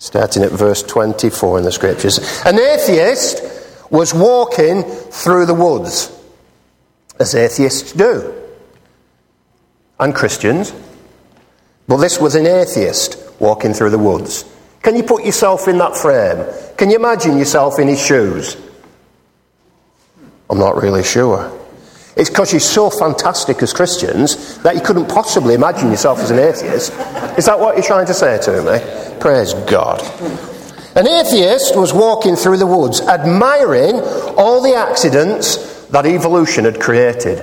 starting at verse 24 in the scriptures. An atheist was walking through the woods, as atheists do, and Christians. But this was an atheist walking through the woods. Can you put yourself in that frame? Can you imagine yourself in his shoes? I'm not really sure. It's because you're so fantastic as Christians that you couldn't possibly imagine yourself as an atheist. Is that what you're trying to say to me? Praise God. An atheist was walking through the woods, admiring all the accidents that evolution had created.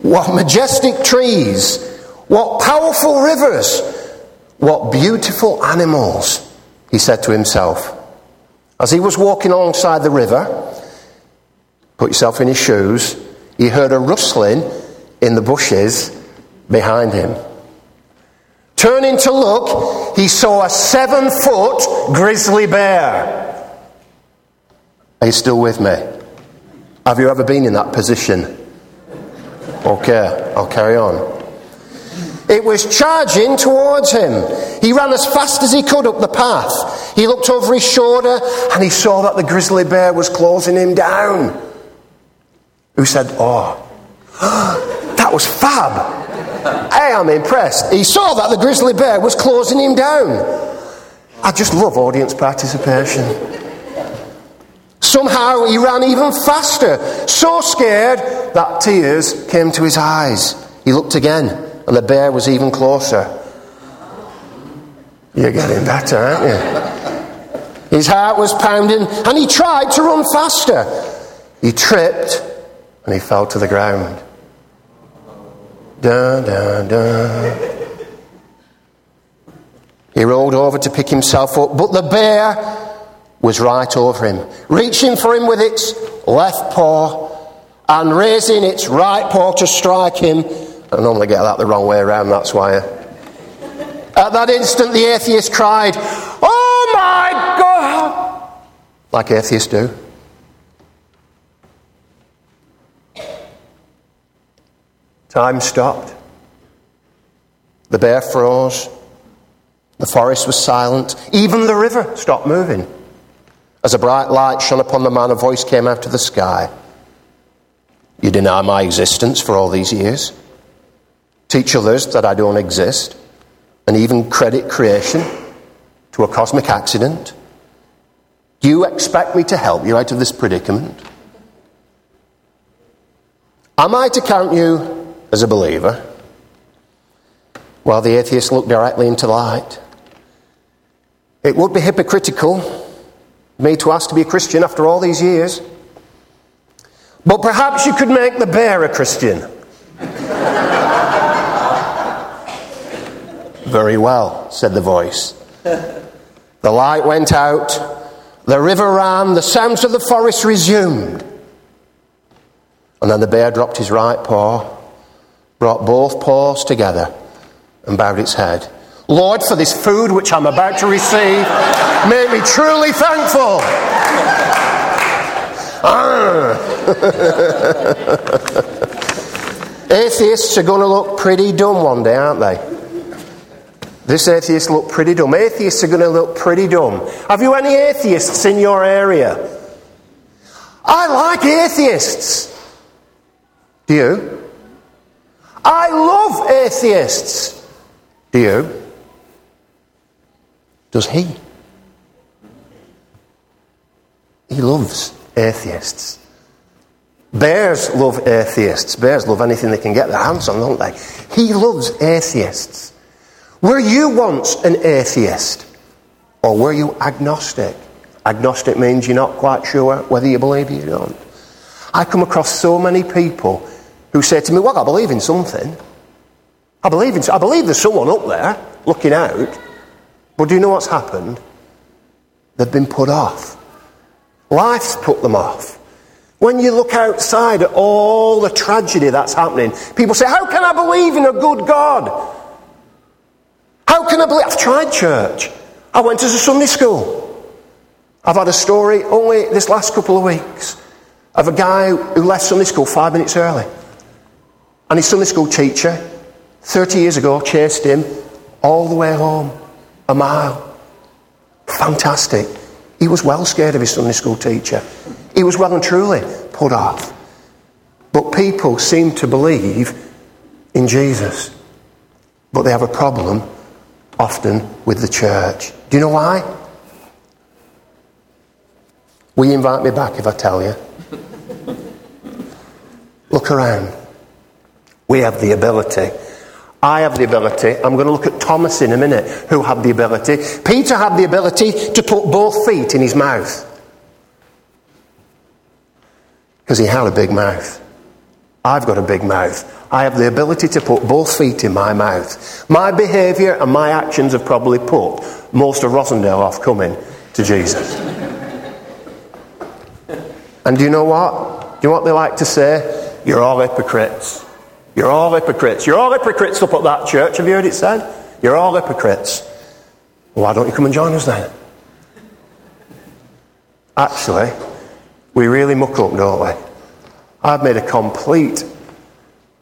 What majestic trees, what powerful rivers, what beautiful animals, he said to himself. As he was walking alongside the river, put yourself in his shoes, he heard a rustling in the bushes behind him. Turning to look, he saw a seven foot grizzly bear. Are you still with me? Have you ever been in that position? Okay, I'll carry on. It was charging towards him. He ran as fast as he could up the path. He looked over his shoulder and he saw that the grizzly bear was closing him down who said, Oh, that was fab. I am impressed. He saw that the grizzly bear was closing him down. I just love audience participation. Somehow he ran even faster, so scared that tears came to his eyes. He looked again, and the bear was even closer. You're getting better, aren't you? His heart was pounding, and he tried to run faster. He tripped and he fell to the ground. Da, da, da. He rolled over to pick himself up, but the bear was right over him, reaching for him with its left paw and raising its right paw to strike him. I normally get that the wrong way around, that's why. At that instant, the atheist cried, Oh my God! Like atheists do. Time stopped. The bear froze. The forest was silent. Even the river stopped moving. As a bright light shone upon the man, a voice came out of the sky. You deny my existence for all these years. Teach others that I don't exist. And even credit creation to a cosmic accident. Do you expect me to help you out of this predicament? Am I to count you as a believer, while the atheist looked directly into the light. It would be hypocritical me to ask to be a Christian after all these years. But perhaps you could make the bear a Christian. Very well, said the voice. The light went out, the river ran, the sounds of the forest resumed. And then the bear dropped his right paw brought both paws together and bowed its head. Lord, for this food which I'm about to receive, make me truly thankful. Ah. Atheists are going to look pretty dumb one day, aren't they? This atheist looked pretty dumb. Atheists are going to look pretty dumb. Have you any atheists in your area? I like atheists. Do you? I love atheists. Do you? Does he? He loves atheists. Bears love atheists. Bears love anything they can get their hands on, don't they? He loves atheists. Were you once an atheist? Or were you agnostic? Agnostic means you're not quite sure whether you believe or you don't. I come across so many people who said to me, Well, I believe in something. I believe, in, I believe there's someone up there looking out. But do you know what's happened? They've been put off. Life's put them off. When you look outside at all the tragedy that's happening, people say, How can I believe in a good God? How can I believe? I've tried church. I went to Sunday school. I've had a story only this last couple of weeks of a guy who left Sunday school five minutes early. And his Sunday school teacher, 30 years ago, chased him all the way home, a mile. Fantastic. He was well scared of his Sunday school teacher. He was well and truly put off. But people seem to believe in Jesus. But they have a problem often with the church. Do you know why? Will you invite me back if I tell you? Look around. We have the ability. I have the ability. I'm going to look at Thomas in a minute, who had the ability. Peter had the ability to put both feet in his mouth. Because he had a big mouth. I've got a big mouth. I have the ability to put both feet in my mouth. My behaviour and my actions have probably put most of Rossendale off coming to Jesus. and do you know what? Do you know what they like to say? You're all hypocrites. You're all hypocrites. You're all hypocrites up at that church. Have you heard it said? You're all hypocrites. Why don't you come and join us then? Actually, we really muck up, don't we? I've made a complete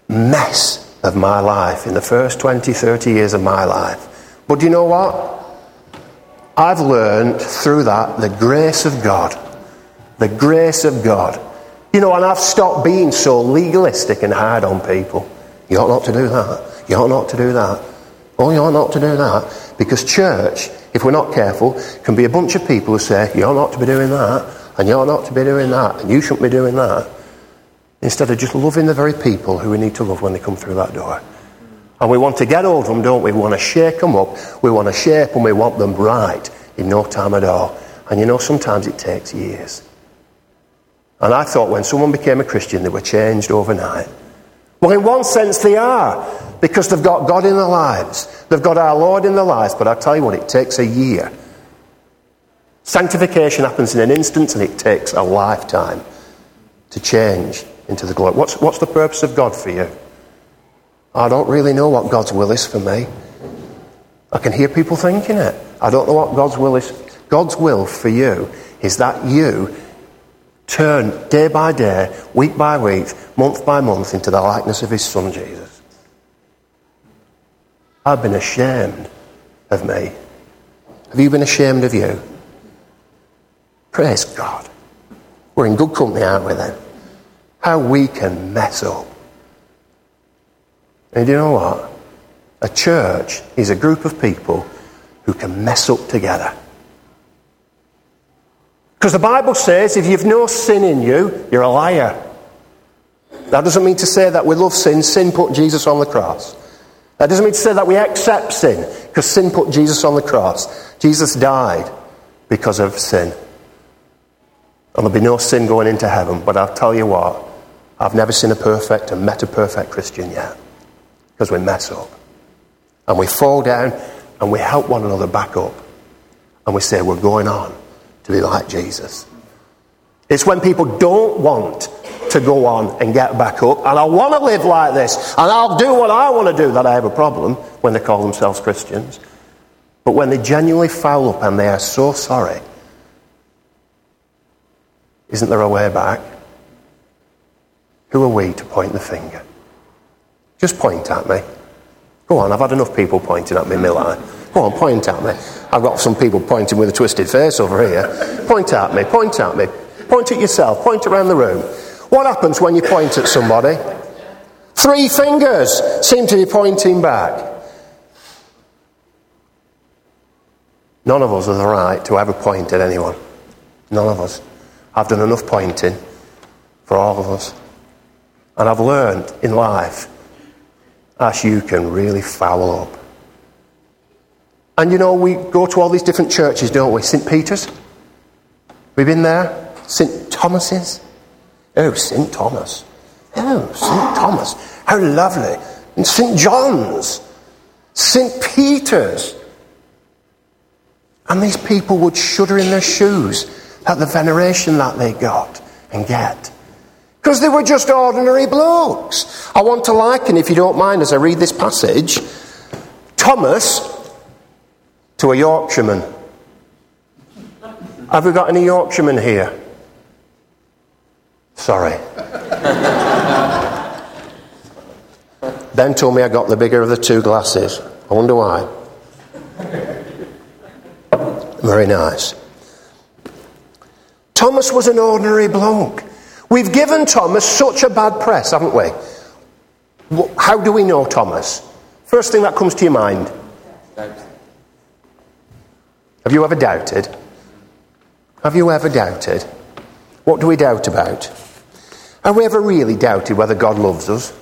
mess of my life in the first 20, 30 years of my life. But do you know what? I've learned through that the grace of God. The grace of God. You know, and I've stopped being so legalistic and hard on people. You ought not to do that. You ought not to do that. Oh, you ought not to do that. Because church, if we're not careful, can be a bunch of people who say, you ought not to be doing that, and you ought not to be doing that, and you shouldn't be doing that. Instead of just loving the very people who we need to love when they come through that door. And we want to get hold of them, don't we? We want to shake them up. We want to shape them. We want them right in no time at all. And you know, sometimes it takes years. And I thought when someone became a Christian, they were changed overnight. Well, in one sense, they are, because they've got God in their lives. They've got our Lord in their lives. But I tell you what, it takes a year. Sanctification happens in an instant, and it takes a lifetime to change into the glory. What's, what's the purpose of God for you? I don't really know what God's will is for me. I can hear people thinking it. I don't know what God's will is. God's will for you is that you turn day by day, week by week, month by month into the likeness of his son Jesus. I've been ashamed of me. Have you been ashamed of you? Praise God. We're in good company, aren't we then? How we can mess up. And you know what? A church is a group of people who can mess up together. Because the Bible says if you've no sin in you, you're a liar. That doesn't mean to say that we love sin. Sin put Jesus on the cross. That doesn't mean to say that we accept sin, because sin put Jesus on the cross. Jesus died because of sin. And there'll be no sin going into heaven. But I'll tell you what, I've never seen a perfect and met a perfect Christian yet. Because we mess up. And we fall down and we help one another back up. And we say, we're going on to be like Jesus. It's when people don't want to go on and get back up, and I want to live like this, and I'll do what I want to do, that I have a problem when they call themselves Christians. But when they genuinely foul up and they are so sorry, isn't there a way back? Who are we to point the finger? Just point at me. Go on, I've had enough people pointing at me in. On, point at me. I've got some people pointing with a twisted face over here. Point at me, point at me. Point at yourself, point around the room. What happens when you point at somebody? Three fingers seem to be pointing back. None of us have the right to ever point at anyone. None of us. I've done enough pointing for all of us. And I've learned in life, as you can really foul up. And you know, we go to all these different churches, don't we? St. Peter's. We've been there. St. Thomas's. Oh, St. Thomas. Oh, St. Thomas. How lovely. And St. John's. St. Peter's. And these people would shudder in their shoes at the veneration that they got and get. Because they were just ordinary blokes. I want to liken, if you don't mind, as I read this passage, Thomas to a Yorkshireman. Have we got any Yorkshiremen here? Sorry. ben told me I got the bigger of the two glasses. I wonder why. Very nice. Thomas was an ordinary bloke. We've given Thomas such a bad press, haven't we? How do we know Thomas? First thing that comes to your mind. Have you ever doubted? Have you ever doubted? What do we doubt about? Have we ever really doubted whether God loves us?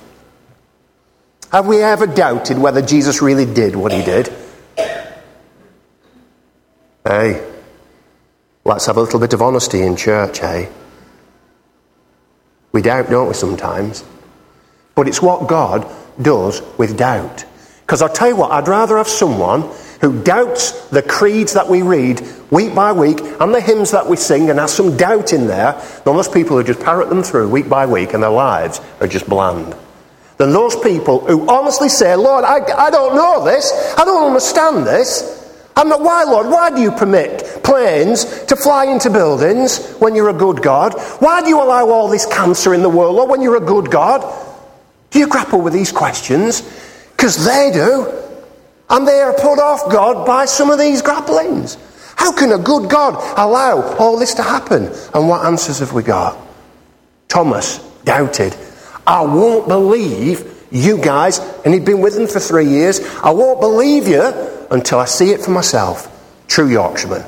Have we ever doubted whether Jesus really did what he did? Hey, let's have a little bit of honesty in church, hey? We doubt, don't we, sometimes? But it's what God does with doubt. Because I'll tell you what, I'd rather have someone who doubts the creeds that we read week by week and the hymns that we sing and has some doubt in there than those people who just parrot them through week by week and their lives are just bland. Than those people who honestly say, Lord, I, I don't know this, I don't understand this. I'm not, why, Lord? Why do you permit planes to fly into buildings when you're a good God? Why do you allow all this cancer in the world, Lord, when you're a good God? Do you grapple with these questions? Because they do. And they are put off God by some of these grapplings. How can a good God allow all this to happen? And what answers have we got? Thomas doubted. I won't believe you guys, and he'd been with them for three years, I won't believe you until I see it for myself. True Yorkshireman.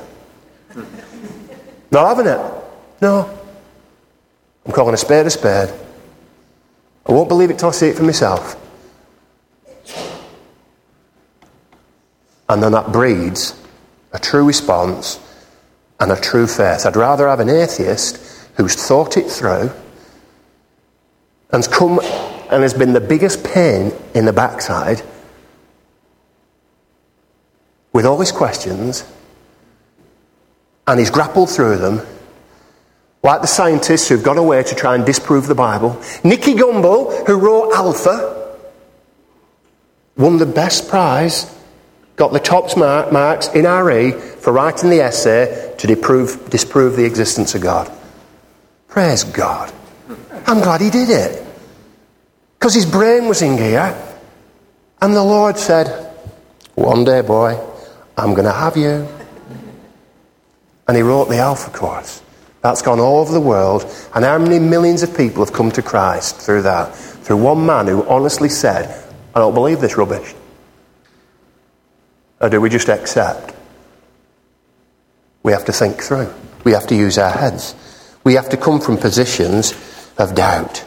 Not having it. No. I'm calling a spade a spade. I won't believe it till I see it for myself. And then that breeds a true response and a true faith. I'd rather have an atheist who's thought it through and's come and has been the biggest pain in the backside with all his questions and he's grappled through them like the scientists who've gone away to try and disprove the Bible. Nicky Gumbel, who wrote Alpha, won the best prize got the top marks in RE for writing the essay to disprove, disprove the existence of God. Praise God. I'm glad he did it. Because his brain was in gear. And the Lord said, One day, boy, I'm going to have you. And he wrote the Alpha Course. That's gone all over the world. And how many millions of people have come to Christ through that? Through one man who honestly said, I don't believe this rubbish. Or do we just accept? We have to think through. We have to use our heads. We have to come from positions of doubt.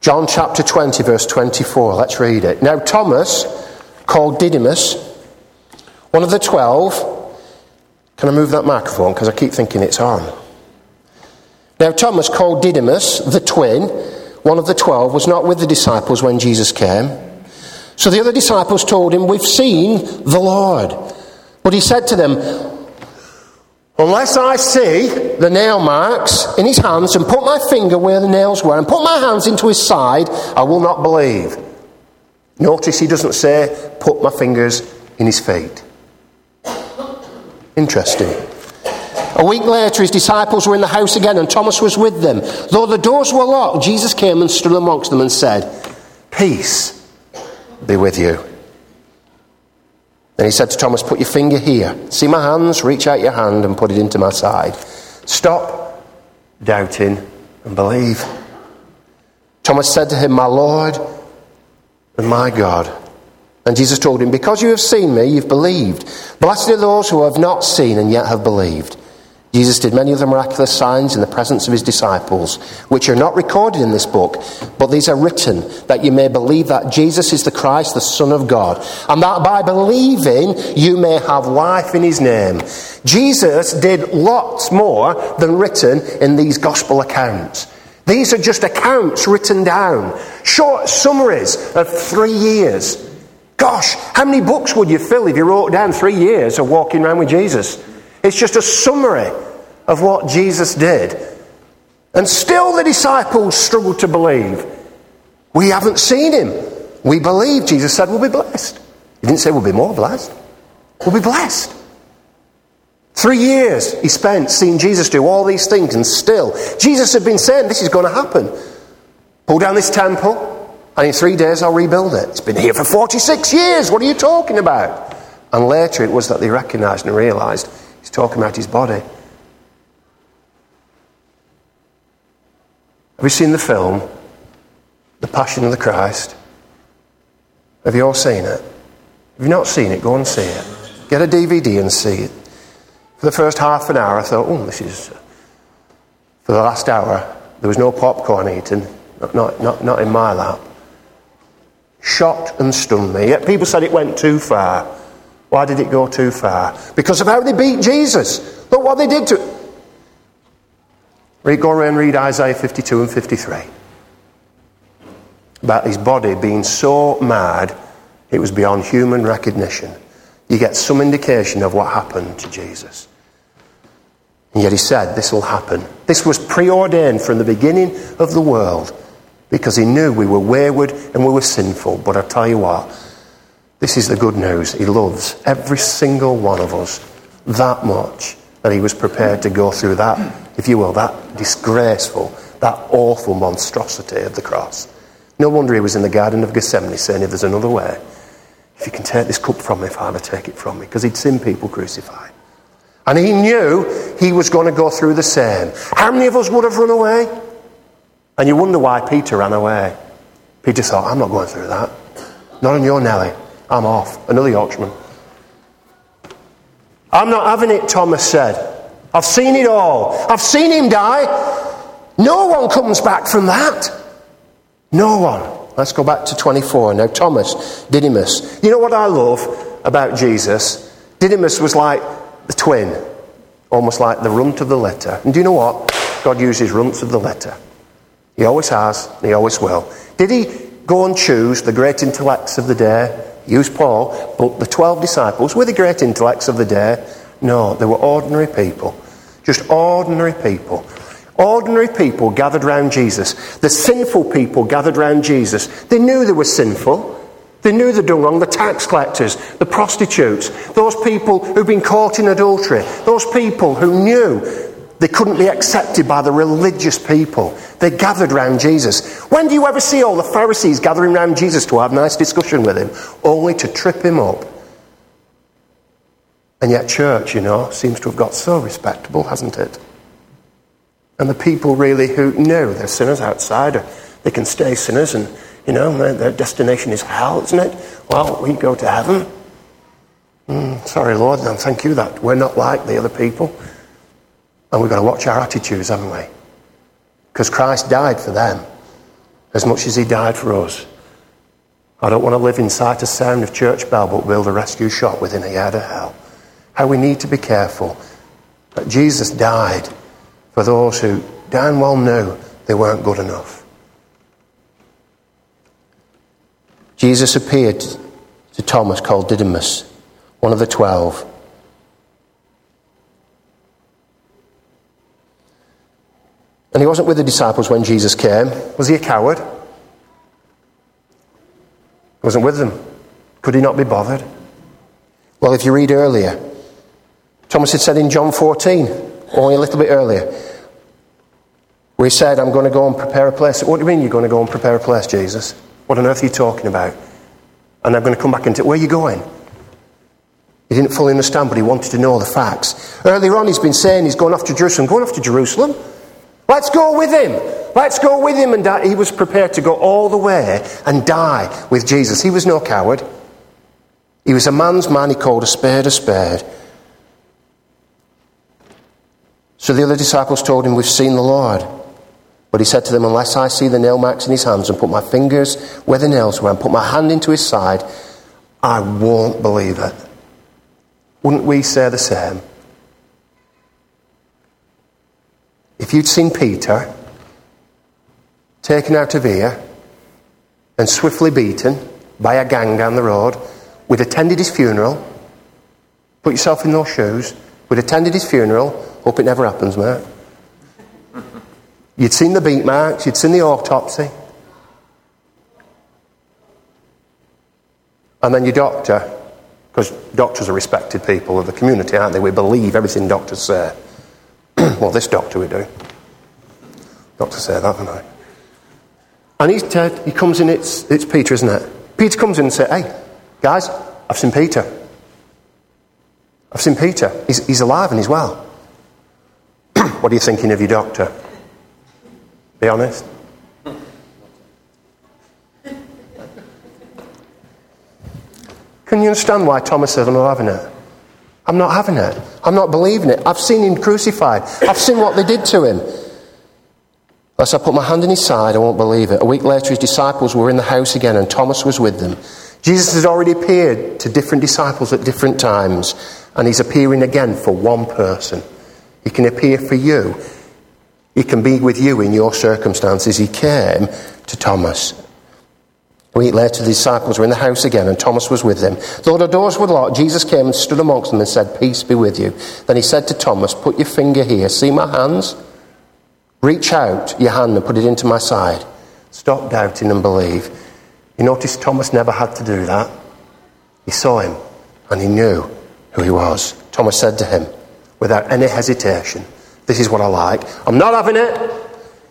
John chapter 20, verse 24. Let's read it. Now, Thomas, called Didymus, one of the twelve, can I move that microphone? Because I keep thinking it's on. Now, Thomas, called Didymus, the twin, one of the twelve, was not with the disciples when Jesus came. So the other disciples told him, We've seen the Lord. But he said to them, Unless I see the nail marks in his hands and put my finger where the nails were and put my hands into his side, I will not believe. Notice he doesn't say, Put my fingers in his feet. Interesting. A week later, his disciples were in the house again, and Thomas was with them. Though the doors were locked, Jesus came and stood amongst them and said, Peace be with you. Then he said to Thomas, Put your finger here. See my hands? Reach out your hand and put it into my side. Stop doubting and believe. Thomas said to him, My Lord and my God. And Jesus told him, Because you have seen me, you've believed. Blessed are those who have not seen and yet have believed. Jesus did many other miraculous signs in the presence of his disciples, which are not recorded in this book, but these are written that you may believe that Jesus is the Christ, the Son of God, and that by believing you may have life in his name. Jesus did lots more than written in these gospel accounts. These are just accounts written down, short summaries of three years. Gosh, how many books would you fill if you wrote down three years of walking around with Jesus? It's just a summary of what Jesus did. And still the disciples struggled to believe. We haven't seen him. We believe. Jesus said we'll be blessed. He didn't say we'll be more blessed. We'll be blessed. Three years he spent seeing Jesus do all these things, and still, Jesus had been saying this is going to happen. Pull down this temple, and in three days I'll rebuild it. It's been here for 46 years. What are you talking about? And later it was that they recognized and realized talking about his body. Have you seen the film, The Passion of the Christ? Have you all seen it? If you've not seen it, go and see it. Get a DVD and see it. For the first half an hour, I thought, oh, this is. For the last hour, there was no popcorn eaten, not, not, not, not in my lap. Shocked and stunned me. Yet people said it went too far. Why did it go too far? Because of how they beat Jesus. Look what they did to. Read, go and read Isaiah 52 and 53 about his body being so mad it was beyond human recognition. You get some indication of what happened to Jesus. And yet he said, This will happen. This was preordained from the beginning of the world because he knew we were wayward and we were sinful. But I tell you what, this is the good news. He loves every single one of us that much that he was prepared to go through that, if you will, that disgraceful, that awful monstrosity of the cross. No wonder he was in the Garden of Gethsemane saying, If there's another way, if you can take this cup from me, Father, take it from me. Because he'd seen people crucified. And he knew he was going to go through the same. How many of us would have run away? And you wonder why Peter ran away. Peter thought, I'm not going through that. Not on your Nelly. I'm off. Another Yorkshireman. I'm not having it, Thomas said. I've seen it all. I've seen him die. No one comes back from that. No one. Let's go back to 24. Now, Thomas, Didymus. You know what I love about Jesus? Didymus was like the twin, almost like the runt of the litter. And do you know what? God uses runts of the litter. He always has, and he always will. Did he go and choose the great intellects of the day? Use Paul, but the 12 disciples were the great intellects of the day. No, they were ordinary people. Just ordinary people. Ordinary people gathered round Jesus. The sinful people gathered round Jesus. They knew they were sinful. They knew they'd done wrong. The tax collectors, the prostitutes, those people who'd been caught in adultery, those people who knew they couldn't be accepted by the religious people. They gathered round Jesus. When do you ever see all the Pharisees gathering round Jesus to have a nice discussion with him? Only to trip him up. And yet, church, you know, seems to have got so respectable, hasn't it? And the people really who know they're sinners outside, they can stay sinners, and, you know, their, their destination is hell, isn't it? Well, we go to heaven. Mm, sorry, Lord, and thank you that we're not like the other people. And we've got to watch our attitudes, haven't we? Because Christ died for them as much as he died for us. I don't want to live inside a sound of church bell but build a rescue shop within a yard of hell. How we need to be careful that Jesus died for those who damn well knew they weren't good enough. Jesus appeared to Thomas called Didymus, one of the twelve. And he wasn't with the disciples when Jesus came. Was he a coward? He wasn't with them. Could he not be bothered? Well, if you read earlier, Thomas had said in John 14, only a little bit earlier, where he said, I'm going to go and prepare a place. What do you mean you're going to go and prepare a place, Jesus? What on earth are you talking about? And I'm going to come back and tell, where are you going? He didn't fully understand, but he wanted to know the facts. Earlier on, he's been saying he's going off to Jerusalem. Going off to Jerusalem? Let's go with him. Let's go with him and die. He was prepared to go all the way and die with Jesus. He was no coward. He was a man's man. He called a spade a spade. So the other disciples told him, We've seen the Lord. But he said to them, Unless I see the nail marks in his hands and put my fingers where the nails were and put my hand into his side, I won't believe it. Wouldn't we say the same? If you'd seen Peter taken out of here and swiftly beaten by a gang down the road, we'd attended his funeral, put yourself in those shoes, we'd attended his funeral, Hope it never happens, mate. You'd seen the beat marks, you'd seen the autopsy. And then your doctor, because doctors are respected people of the community, aren't they? We believe everything doctors say. well, this doctor we do. Doctor say that, don't I? And he's dead. He comes in, it's, it's Peter, isn't it? Peter comes in and says, Hey, guys, I've seen Peter. I've seen Peter. He's, he's alive and he's well. what are you thinking of your doctor? Be honest. Can you understand why Thomas said, I'm not having it? I'm not having it. I'm not believing it. I've seen him crucified. I've seen what they did to him. Unless I put my hand in his side, I won't believe it. A week later, his disciples were in the house again, and Thomas was with them. Jesus has already appeared to different disciples at different times, and he's appearing again for one person. He can appear for you. He can be with you in your circumstances. He came to Thomas. A week later, the disciples were in the house again, and Thomas was with them. Though the doors were locked, Jesus came and stood amongst them and said, Peace be with you. Then he said to Thomas, Put your finger here. See my hands? Reach out your hand and put it into my side. Stop doubting and believe. You notice Thomas never had to do that. He saw him and he knew who he was. Thomas said to him, without any hesitation, This is what I like. I'm not having it.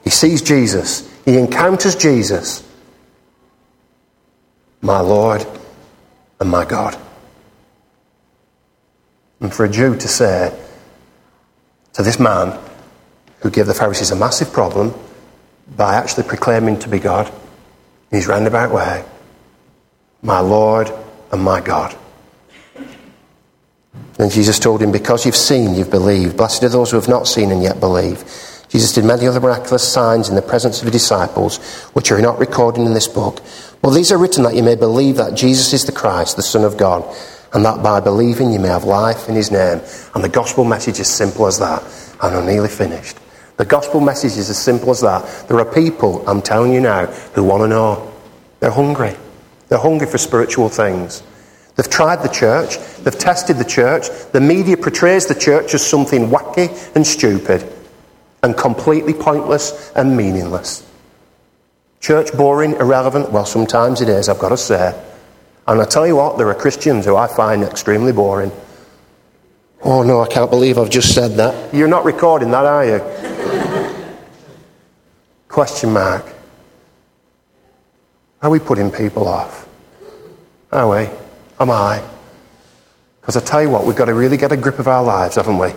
He sees Jesus, he encounters Jesus my Lord and my God. And for a Jew to say to this man who gave the Pharisees a massive problem by actually proclaiming to be God in his roundabout way, my Lord and my God. Then Jesus told him, Because you've seen, you've believed. Blessed are those who have not seen and yet believe. Jesus did many other miraculous signs in the presence of the disciples, which are not recorded in this book. Well, these are written that you may believe that Jesus is the Christ, the Son of God, and that by believing you may have life in his name. And the gospel message is simple as that. And I'm nearly finished. The gospel message is as simple as that. There are people, I'm telling you now, who want to know. They're hungry. They're hungry for spiritual things. They've tried the church, they've tested the church. The media portrays the church as something wacky and stupid and completely pointless and meaningless. Church boring, irrelevant? Well, sometimes it is, I've got to say. And I tell you what, there are Christians who I find extremely boring. Oh no, I can't believe I've just said that. You're not recording that, are you? Question mark. Are we putting people off? Are we? Am I? Because I tell you what, we've got to really get a grip of our lives, haven't we?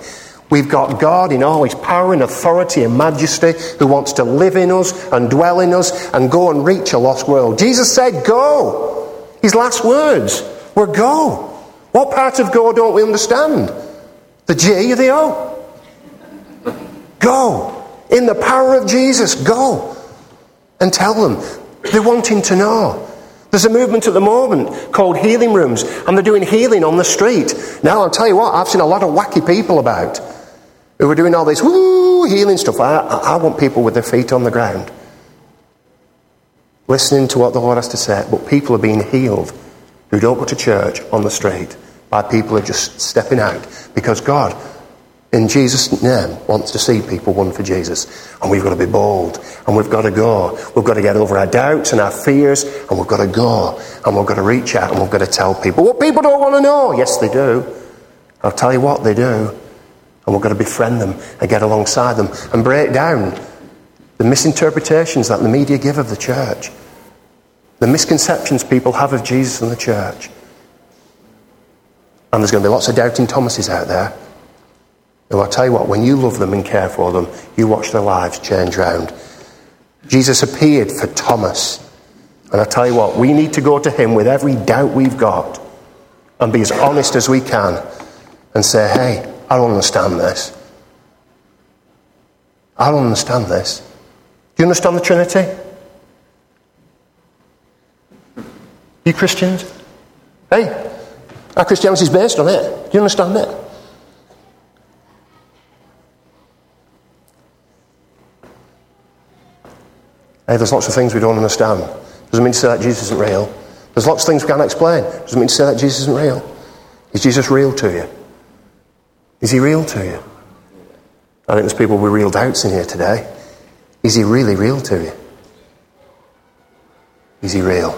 We've got God in all his power and authority and majesty who wants to live in us and dwell in us and go and reach a lost world. Jesus said, Go. His last words were go. What part of go don't we understand? The G or the O? Go. In the power of Jesus, go. And tell them. They're wanting to know. There's a movement at the moment called healing rooms, and they're doing healing on the street. Now, I'll tell you what, I've seen a lot of wacky people about who are doing all this woo healing stuff. I, I want people with their feet on the ground, listening to what the Lord has to say. But people are being healed who don't go to church on the street by people who are just stepping out because God, in Jesus' name, wants to see people won for Jesus. And we've got to be bold and we've got to go. We've got to get over our doubts and our fears and we've got to go and we've got to reach out and we've got to tell people what people don't want to know. Yes, they do. I'll tell you what they do. And we've got to befriend them and get alongside them and break down the misinterpretations that the media give of the church, the misconceptions people have of Jesus and the church. And there's going to be lots of doubting Thomases out there. And I'll tell you what, when you love them and care for them, you watch their lives change round. Jesus appeared for Thomas. And I tell you what, we need to go to him with every doubt we've got and be as honest as we can and say, hey, I don't understand this. I don't understand this. Do you understand the Trinity? You Christians? Hey, our Christianity is based on it. Do you understand it? Hey, there's lots of things we don't understand. Doesn't mean to say that Jesus isn't real. There's lots of things we can't explain. Doesn't mean to say that Jesus isn't real. Is Jesus real to you? Is he real to you? I think there's people with real doubts in here today. Is he really real to you? Is he real?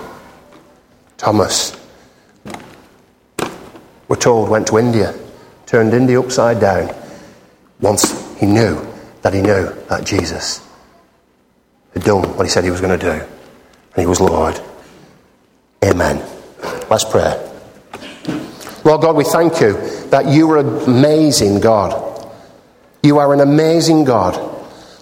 Thomas, we're told, went to India, turned India upside down once he knew that he knew that Jesus had done what he said he was going to do. And he was Lord. Amen. Let's pray. Lord God, we thank you that you are amazing God. You are an amazing God.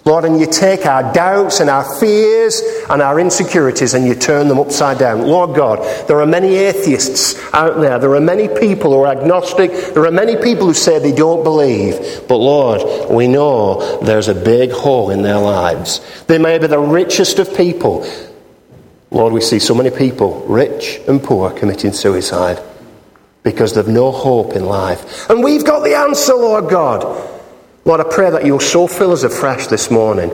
Lord, and you take our doubts and our fears and our insecurities and you turn them upside down. Lord God, there are many atheists out there. There are many people who are agnostic. There are many people who say they don't believe. But Lord, we know there's a big hole in their lives. They may be the richest of people. Lord, we see so many people, rich and poor, committing suicide because they've no hope in life. And we've got the answer, Lord God. Lord, I pray that you'll so fill us afresh this morning.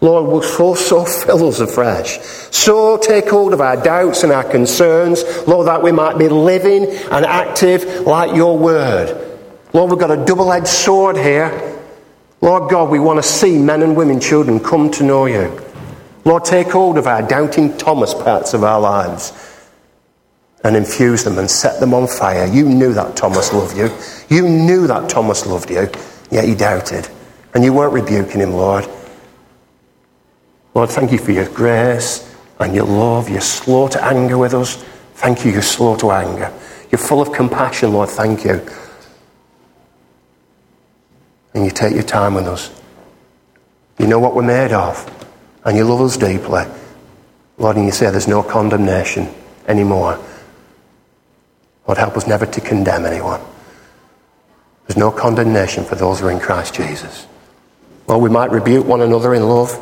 Lord, will so, so fill us afresh. So take hold of our doubts and our concerns, Lord, that we might be living and active like your word. Lord, we've got a double edged sword here. Lord God, we want to see men and women, children, come to know you. Lord, take hold of our doubting Thomas parts of our lives and infuse them and set them on fire. You knew that Thomas loved you. You knew that Thomas loved you. Yet he doubted. And you weren't rebuking him, Lord. Lord, thank you for your grace and your love. You're slow to anger with us. Thank you, you're slow to anger. You're full of compassion, Lord. Thank you. And you take your time with us. You know what we're made of. And you love us deeply. Lord, and you say there's no condemnation anymore. Lord, help us never to condemn anyone. There's no condemnation for those who are in Christ Jesus. While we might rebuke one another in love,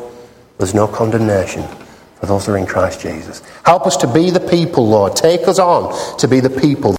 there's no condemnation for those who are in Christ Jesus. Help us to be the people, Lord. Take us on to be the people.